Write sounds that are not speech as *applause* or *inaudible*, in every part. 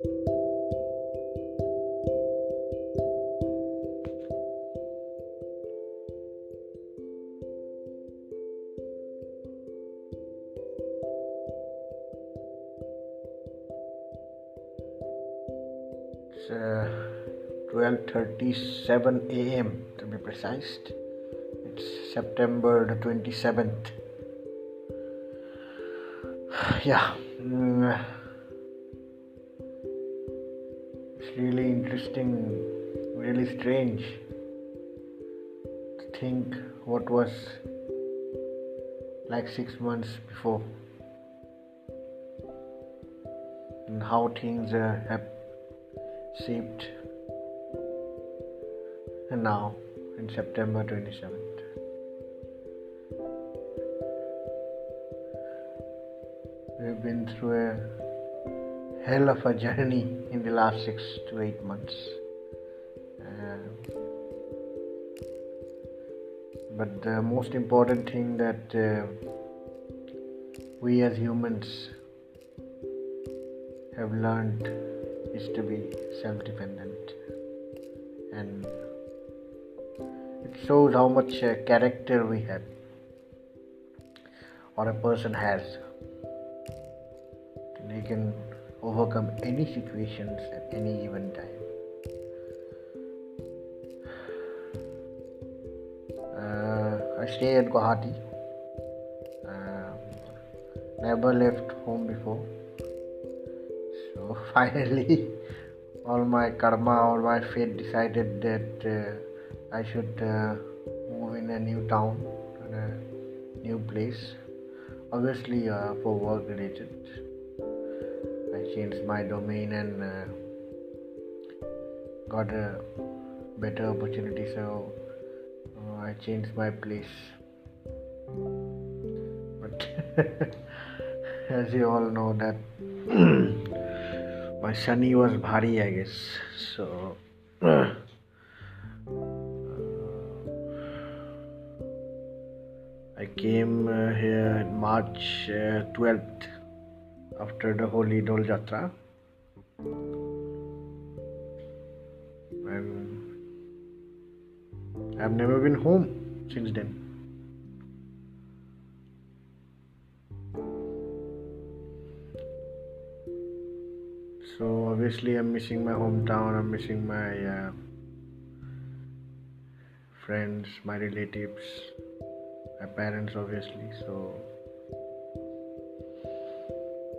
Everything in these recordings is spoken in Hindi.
It's uh, 12:37 a.m. to be precise. It's September the 27th. *sighs* Yeah, mm, it's really interesting, really strange to think what was like six months before and how things uh, have shaped and now in September 27th. We've been through a hell of a journey in the last six to eight months. Uh, but the most important thing that uh, we as humans have learned is to be self dependent. And it shows how much uh, character we have or a person has. They can overcome any situations at any given time. Uh, I stay at Guwahati. Uh, never left home before so *laughs* finally, all my karma, all my fate decided that uh, I should uh, move in a new town, in a new place. Obviously, uh, for work related. I changed my domain and uh, got a better opportunity, so uh, I changed my place. But *laughs* as you all know, that *clears throat* my shani was bhari, I guess. So. *clears throat* Uh, I came uh, here in March uh, 12th after the Holy Dol Jatra. And I've never been home since then. So obviously, I'm missing my hometown. I'm missing my uh, friends, my relatives, my parents, obviously. So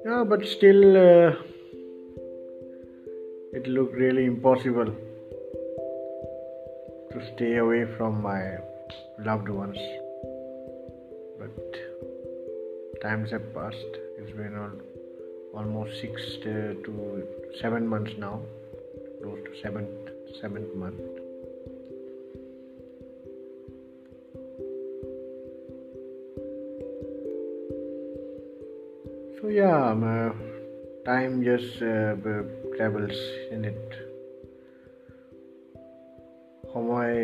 yeah, but still, uh, it looked really impossible to stay away from my loved ones. But times have passed. It's been all almost six to seven months now, close to seventh seventh month. So yeah, um, uh, time just uh, travels in it. সময়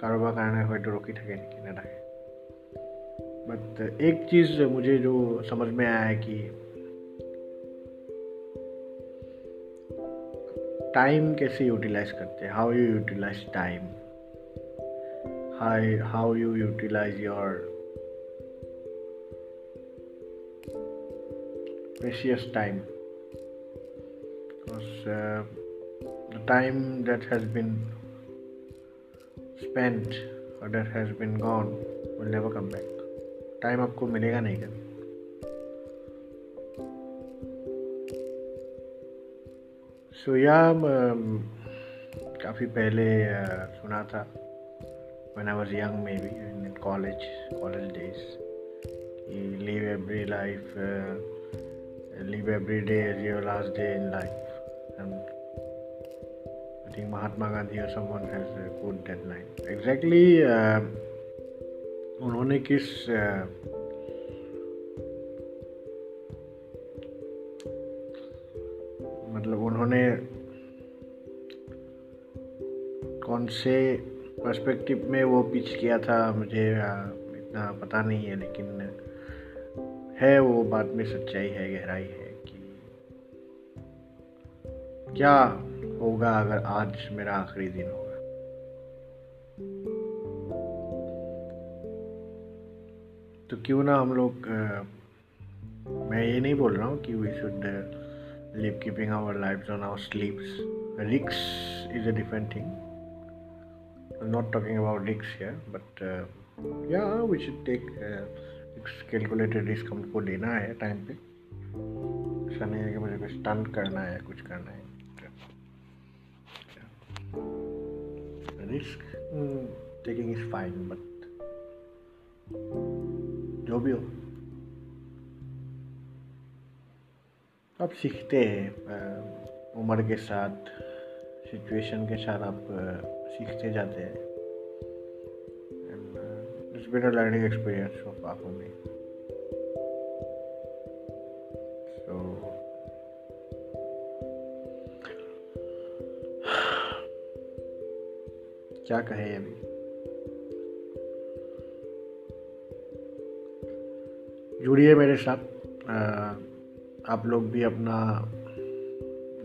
কাৰোবাৰ কাৰণে হয়তো ৰখি থাকে নেকি নাথাকে बट एक चीज़ मुझे जो समझ में आया है कि टाइम कैसे यूटिलाइज करते हैं how you utilize time hi how you utilize your precious time because uh, the time that has been spent or that has been gone will never come back time आपको मिलेगा नहीं कभी सो या काफ़ी पहले सुना था when I was young maybe in college college days live every life uh, live every day as your last day in life and I think Mahatma Gandhi or someone has uh, quote that line exactly uh, उन्होंने किस uh, मतलब उन्होंने कौन से पर्सपेक्टिव में वो पिच किया था मुझे इतना पता नहीं है लेकिन है वो बात में सच्चाई है, गहराई है कि क्या होगा अगर आज मेरा आखिरी दिन होगा? तो क्यों ना हम लोग मैं ये नहीं बोल रहा हूँ कि we should live keeping our life on our sleeps risks is a different thing not talking about risks but yeah we should take calculated risk हमको लेना है टाइम पे। ऐसा नहीं है कि मुझे कुछ स्टंट करना है, कुछ करना है। Risk taking is fine but जो भी हो। आप सीखते हैं उम्र के साथ सिचुएशन के साथ आप सीखते जाते हैं। It's been a learning experience of आप मी। सो क्या कहे अभी? जुड़िए मेरे साथ आप लोग भी अपना,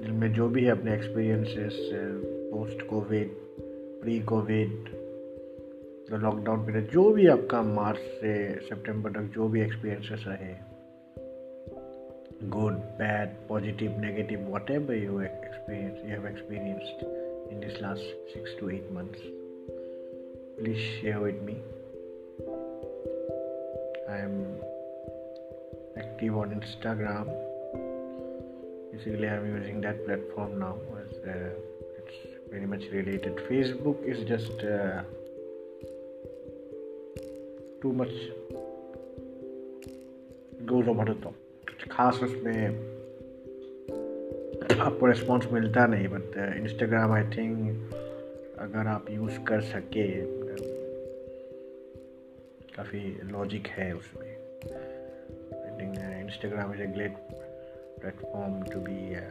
दिल में जो भी है अपने experiences post COVID pre COVID lockdown period जो भी आपका मार्च से सितंबर तक जो भी एक्सपीरियंसेस रहे good bad positive negative whatever you experience you have experienced in this last six to eight months please share with me I am active on Instagram using that platform now as uh, it's very much related. Facebook is just uh, much. Goes over the top. खास उसमें आपको रिस्पॉन्स मिलता नहीं बट इंस्टाग्राम आई थिंक अगर आप यूज़ कर सके काफ़ी लॉजिक है उसमें. Uh, Instagram is a great platform to be uh,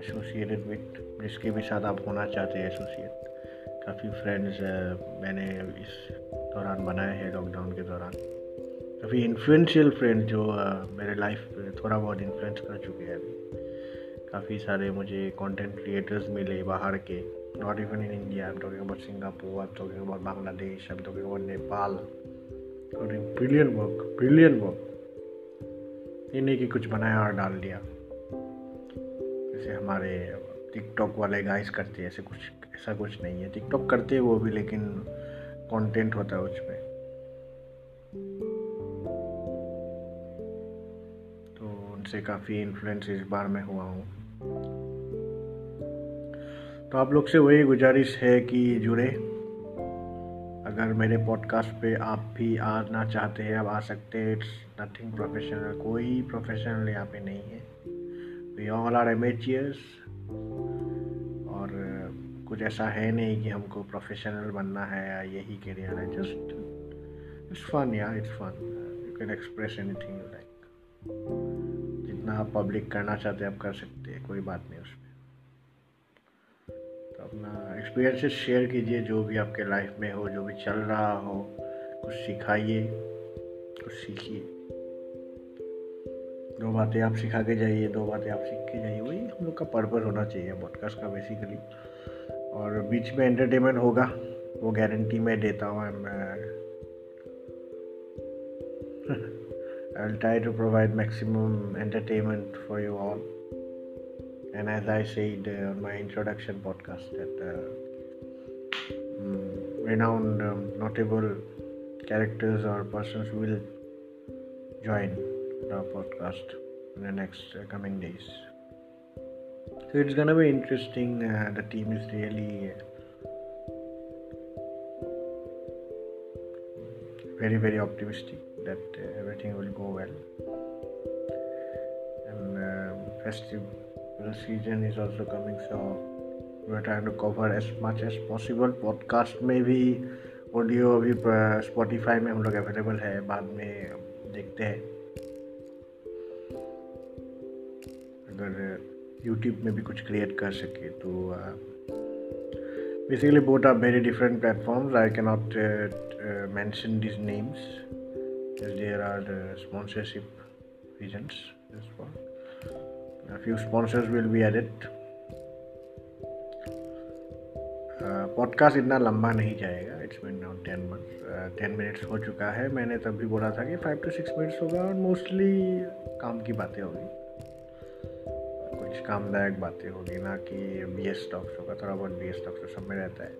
associated with जिसके भी साथ आप होना चाहते हैं एसोसिएट काफ़ी फ्रेंड्स मैंने इस दौरान बनाए हैं लॉकडाउन के दौरान काफ़ी इन्फ्लुएंशियल फ्रेंड जो मेरे लाइफ पे थोड़ा बहुत इन्फ्लुएंस कर चुके हैं अभी काफ़ी सारे मुझे कंटेंट क्रिएटर्स मिले बाहर के not even in India. I'm talking about Singapore. I'm talking about Bangladesh. I'm talking about Nepal. Doing brilliant work, brilliant work. ये नहीं कि कुछ बनाया और डाल दिया जैसे हमारे टिकटॉक वाले गाइस करते हैं ऐसे कुछ ऐसा कुछ नहीं है। टिकटॉक करते हैं वो भी, लेकिन कंटेंट होता है उसमें। तो उनसे काफ़ी इन्फ्लुएंस इस बार मैं हुआ हूँ। तो आप लोग से वही गुजारिश है कि जुड़े। अगर मेरे पॉडकास्ट पे आप भी आना चाहते हैं अब आ सकते हैं। इट्स नथिंग प्रोफेशनल कोई प्रोफेशनल यहाँ पे नहीं है। वी ऑल आर एमेचियर्स कुछ ऐसा है नहीं कि हमको प्रोफेशनल बनना है या यही करियर है just it's fun yeah it's fun you can express anything you like जितना आप पब्लिक करना चाहते हैं, आप कर सकते हैं, कोई बात नहीं उसमें। तो अपना एक्सपीरियंसेस शेयर कीजिए, जो भी आपके लाइफ में हो, जो भी चल रहा हो, कुछ सिखाइए, कुछ सीखिए। दो बातें आप सिखा के जाइए, दो बातें आप सीख के जाइए, वही हम लोग का पर्पज होना चाहिए पॉडकास्ट का बेसिकली और बीच में एंटरटेनमेंट होगा वो गारंटी मैं देता हूँ I will try to provide maximum entertainment for you all and as I said uh, on my introduction podcast, that uh, um, renowned, um, notable characters or persons will join the podcast in the next uh, coming days. So it's gonna be interesting. Uh, the team is really very, very optimistic that uh, everything will go well. And um, festive the season is also coming so we are trying to cover as much as possible podcast में भी ऑडियो अभी स्पॉटिफाई में हम लोग अवेलेबल है बाद में देखते हैं अगर यूट्यूब में भी कुछ क्रिएट कर सके तो basically both are very different platform I can not mention these names there are sponsorship reasons few sponsors will be edit podcast इतना लंबा नहीं जाएगा it's min now ten month ten minutes हो चुका है। मैंने तब भी बोला था कि फाइव टू सिक्स मिनट्स होगा, और मोस्टली काम की बातें होगी। कुछ कामदायक बातें होगी ना कि बी एस स्टॉक्स होगा थोड़ा बहुत बी एस स्टॉक्स सब में रहता है।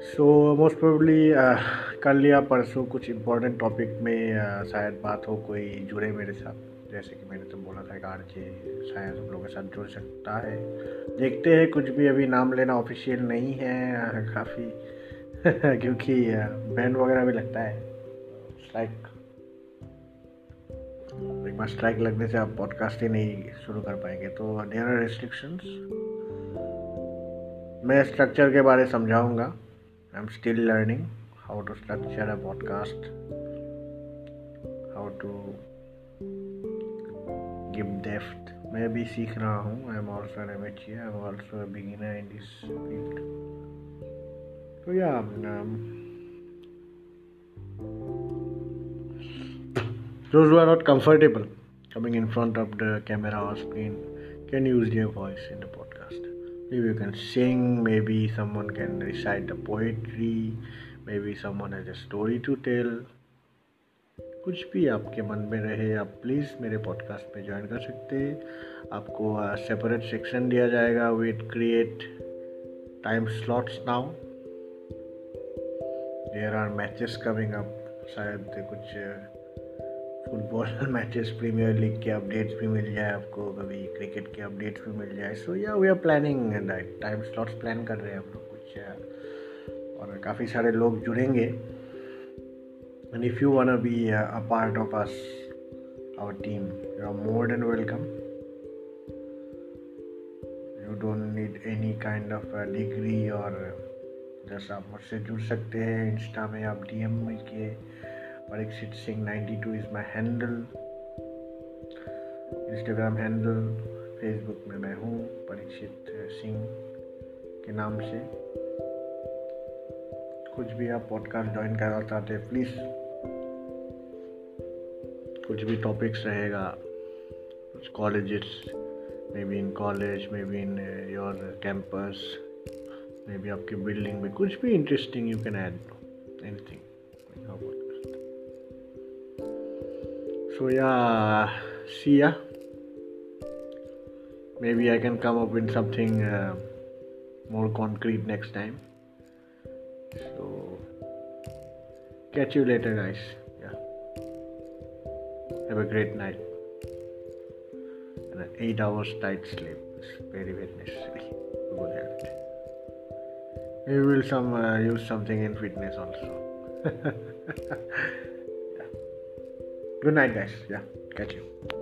सो मोस्ट प्रोबली कल या परसों कुछ इम्पोर्टेंट टॉपिक में uh, शायद बात हो कोई जुड़े मेरे साथ। जैसे कि मैंने तो बोला था कि आर शायद हम लोगों के साथ जुड़ सकता है। देखते हैं कुछ भी अभी नाम लेना ऑफिशियल नहीं है *laughs* काफ़ी *laughs* क्योंकि बैन वगैरह भी लगता है। स्ट्राइक एक बार स्ट्राइक लगने से आप पॉडकास्ट ही नहीं शुरू कर पाएँगे। तो देर आर रिस्ट्रिक्शंस मैं स्ट्रक्चर के बारे समझाऊँगा। I'm still learning how to structure a podcast, how to give depth. मैं भी सीख रहा हूँ। I am also an amateur I am also beginner in this field तो yeah those who are not comfortable coming in front of the camera or screen can use their voice in the podcast maybe you can sing maybe someone can recite the poetry maybe someone has a story to tell कुछ भी आपके मन में रहे आप प्लीज़ मेरे पॉडकास्ट में ज्वाइन कर सकते हैं आपको सेपरेट सेक्शन दिया जाएगा with create time slots now there are matches coming up शायद कुछ फुटबॉल *laughs* मैचेस प्रीमियर लीग के अपडेट्स भी मिल जाए आपको, कभी क्रिकेट के अपडेट्स भी मिल जाए। So yeah we are planning right time slots plan कर रहे हैं हम लोग कुछ और काफ़ी सारे लोग जुड़ेंगे। And if you want be a part of us our team you are more than welcome you don't need any kind of degree और जैसा आप मुझसे जुड़ सकते हैं इंस्टा में आप डीएम में के Parikshit Singh 92 is my handle Instagram handle Facebook में मैं हूँ परीक्षित सिंह के नाम से। कुछ भी आप पॉडकास्ट ज्वाइन करना चाहते हैं प्लीज़ कुछ भी टॉपिक्स रहेगा, कुछ colleges may be in college may be in your campus may be आपकी बिल्डिंग में कुछ भी interesting you can add anything so yeah see ya. Maybe i can come up with something uh, more concrete next time. So catch you later guys. Yeah. Have a great night. And an 8 hours tight sleep is very very necessary. *laughs* Good health. Maybe we'll some uh, use something in fitness also *laughs* Good night, guys. Yeah, catch you.